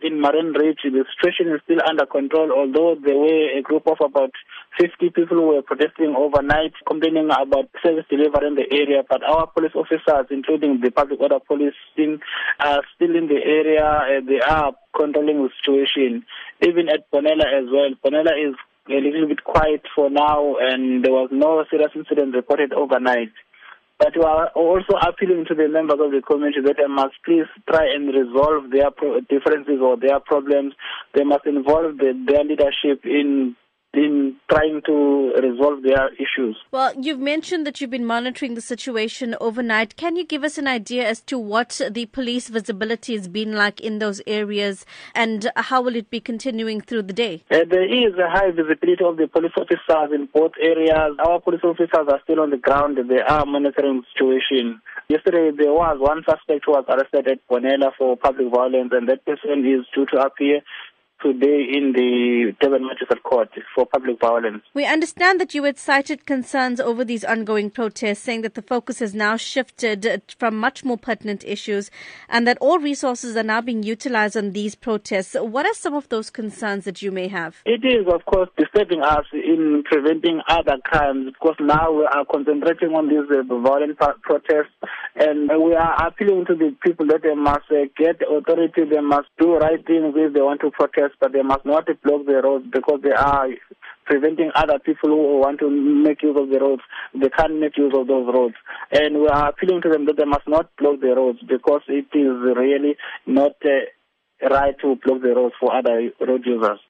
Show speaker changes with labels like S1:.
S1: In Mariannridge, the situation is still under control, although there were a group of about 50 people who were protesting overnight, complaining about service delivery in the area. But our police officers, including the public order police team, are still in the area. They are controlling the situation. Even at Bonela as well. Bonela is a little bit quiet for now, and there was no serious incident reported overnight. But we are also appealing to the members of the community that they must please try and resolve their differences or their problems. They must involve the, their leadership in in trying to resolve their issues.
S2: Well, you've mentioned that you've been monitoring the situation overnight. Can you give us an idea as to what the police visibility has been like in those areas and how will it be continuing through the day?
S1: Uh, there is a high visibility of the police officers in both areas. Our police officers are still on the ground. They are monitoring the situation. Yesterday, there was one suspect who was arrested at Bonela for public violence, and that person is due to appear today in the Durban Magistrate Court for public violence.
S2: We understand that you had cited concerns over these ongoing protests, saying that the focus has now shifted from much more pertinent issues and that all resources are now being utilized on these protests. What are some of those concerns that you may have?
S1: It is, of course, disturbing us in preventing other crimes because now we are concentrating on these uh, violent protests and we are appealing to the people that they must uh, get authority, they must do right things if they want to protest but they must not block the roads because they are preventing other people who want to make use of the roads. They can't make use of those roads. And we are appealing to them that they must not block the roads because it is really not uh, right to block the roads for other road users.